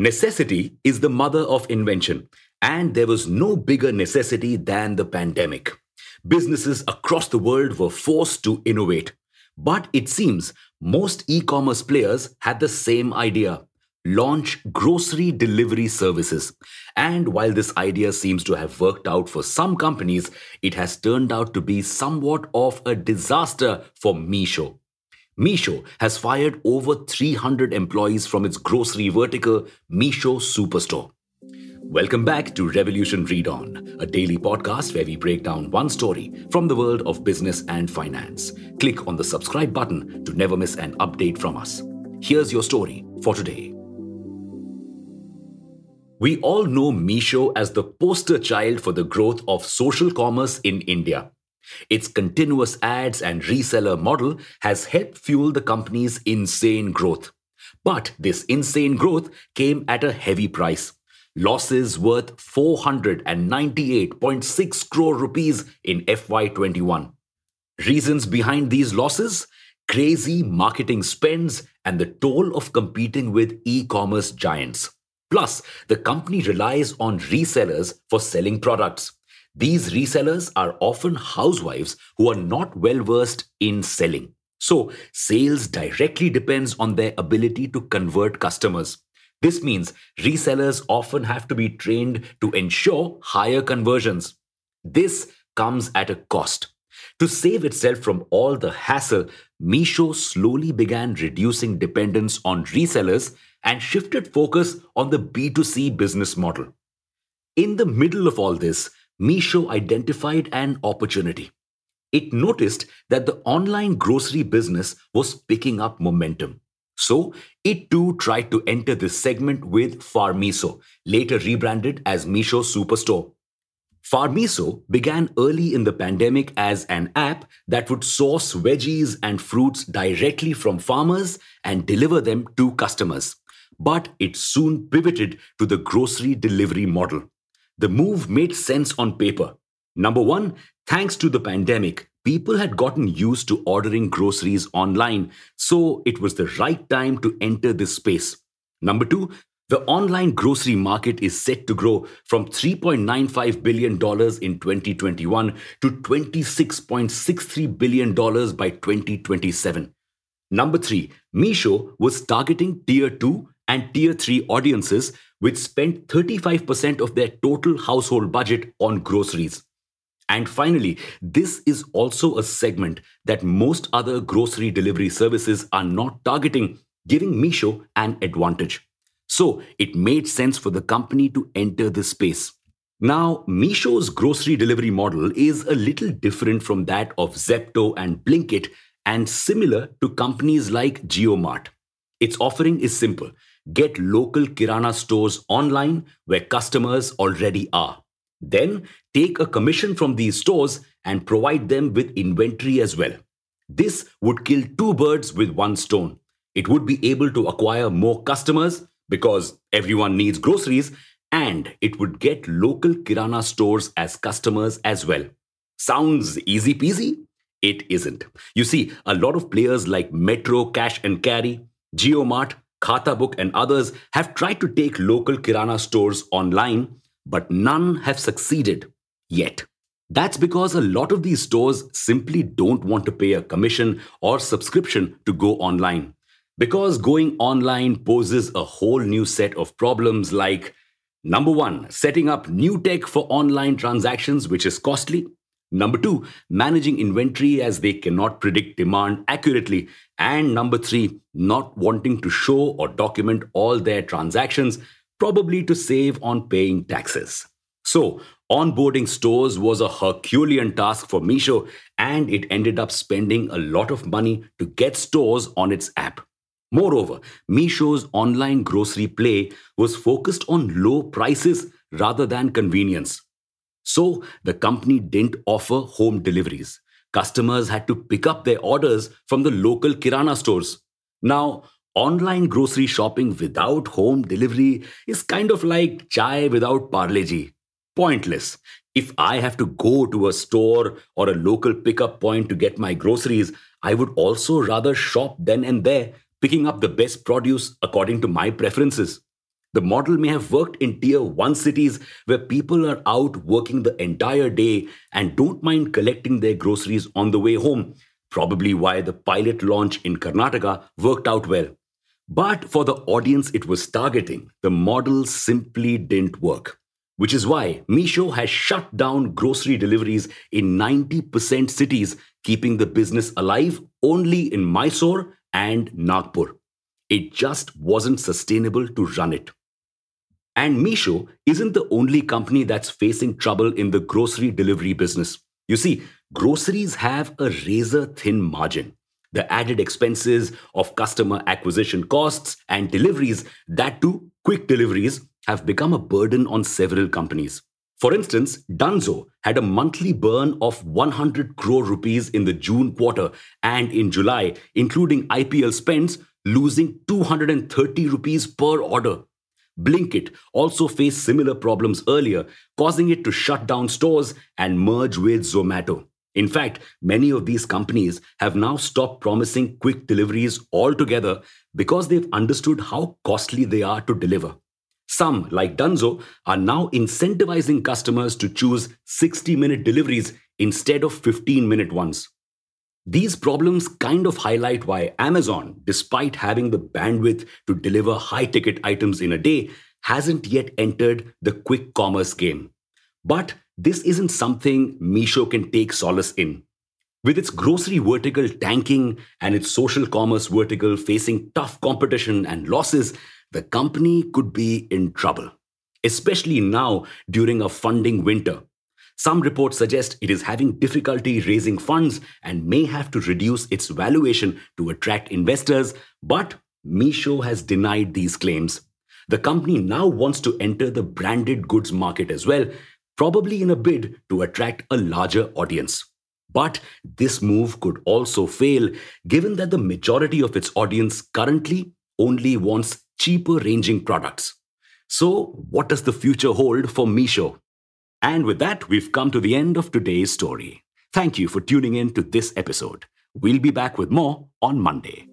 Necessity is the mother of invention, and there was no bigger necessity than the pandemic. Businesses across the world were forced to innovate. But it seems most e commerce players had the same idea launch grocery delivery services. And while this idea seems to have worked out for some companies, it has turned out to be somewhat of a disaster for Meesho. Meesho has fired over 300 employees from its grocery vertical, Meesho Superstore. Welcome back to Revolution Read On, a daily podcast where we break down one story from the world of business and finance. Click on the subscribe button to never miss an update from us. Here's your story for today. We all know Meesho as the poster child for the growth of social commerce in India. Its continuous ads and reseller model has helped fuel the company's insane growth. But this insane growth came at a heavy price. Losses worth 498.6 crore rupees in FY21. Reasons behind these losses? Crazy marketing spends and the toll of competing with e commerce giants. Plus, the company relies on resellers for selling products. These resellers are often housewives who are not well versed in selling. So, sales directly depends on their ability to convert customers. This means resellers often have to be trained to ensure higher conversions. This comes at a cost. To save itself from all the hassle, Meesho slowly began reducing dependence on resellers and shifted focus on the B2C business model. In the middle of all this, Meesho identified an opportunity. It noticed that the online grocery business was picking up momentum. So, it too tried to enter this segment with Farmiso, later rebranded as Meesho Superstore. Farmiso began early in the pandemic as an app that would source veggies and fruits directly from farmers and deliver them to customers. But it soon pivoted to the grocery delivery model. The move made sense on paper. Number one, thanks to the pandemic, people had gotten used to ordering groceries online, so it was the right time to enter this space. Number two, the online grocery market is set to grow from $3.95 billion in 2021 to $26.63 billion by 2027. Number three, Meesho was targeting tier 2 and tier 3 audiences which spent 35% of their total household budget on groceries. And finally, this is also a segment that most other grocery delivery services are not targeting, giving Meesho an advantage. So it made sense for the company to enter this space. Now, Meesho's grocery delivery model is a little different from that of Zepto and Blinkit and similar to companies like JioMart. Its offering is simple get local Kirana stores online where customers already are. Then take a commission from these stores and provide them with inventory as well. This would kill two birds with one stone. It would be able to acquire more customers because everyone needs groceries, and it would get local Kirana stores as customers as well. Sounds easy peasy? It isn't. You see, a lot of players like Metro Cash and Carry, JioMart, Khatabook, and others have tried to take local Kirana stores online, but none have succeeded yet. That's because a lot of these stores simply don't want to pay a commission or subscription to go online. Because going online poses a whole new set of problems like number one, setting up new tech for online transactions, which is costly. Number two, managing inventory as they cannot predict demand accurately. And number three, not wanting to show or document all their transactions, probably to save on paying taxes. So, onboarding stores was a Herculean task for Meesho, and it ended up spending a lot of money to get stores on its app. Moreover, Meesho's online grocery play was focused on low prices rather than convenience. So, the company didn't offer home deliveries. Customers had to pick up their orders from the local Kirana stores. Now, online grocery shopping without home delivery is kind of like chai without Parle-G. Pointless. If I have to go to a store or a local pickup point to get my groceries, I would also rather shop then and there, picking up the best produce according to my preferences. The model may have worked in tier 1 cities where people are out working the entire day and don't mind collecting their groceries on the way home, probably why the pilot launch in Karnataka worked out well. But for the audience it was targeting, the model simply didn't work. Which is why Meesho has shut down grocery deliveries in 90% cities, keeping the business alive only in Mysore and Nagpur. It just wasn't sustainable to run it. And Meesho isn't the only company that's facing trouble in the grocery delivery business. You see, groceries have a razor thin margin. The added expenses of customer acquisition costs and deliveries, that too quick deliveries, have become a burden on several companies. For instance, Dunzo had a monthly burn of 100 crore rupees in the June quarter and in July, including IPL spends, losing 230 rupees per order. Blinkit also faced similar problems earlier, causing it to shut down stores and merge with Zomato. In fact, many of these companies have now stopped promising quick deliveries altogether because they've understood how costly they are to deliver. Some, like Dunzo, are now incentivizing customers to choose 60 minute deliveries instead of 15 minute ones. These problems kind of highlight why Amazon, despite having the bandwidth to deliver high ticket items in a day, hasn't yet entered the quick commerce game. But this isn't something Meesho can take solace in. With its grocery vertical tanking and its social commerce vertical facing tough competition and losses, the company could be in trouble, especially now during a funding winter. Some reports suggest it is having difficulty raising funds and may have to reduce its valuation to attract investors, but Meesho has denied these claims. The company now wants to enter the branded goods market as well, probably in a bid to attract a larger audience. But this move could also fail, given that the majority of its audience currently only wants cheaper ranging products. So, what does the future hold for Meesho? And with that, we've come to the end of today's story. Thank you for tuning in to this episode. We'll be back with more on Monday.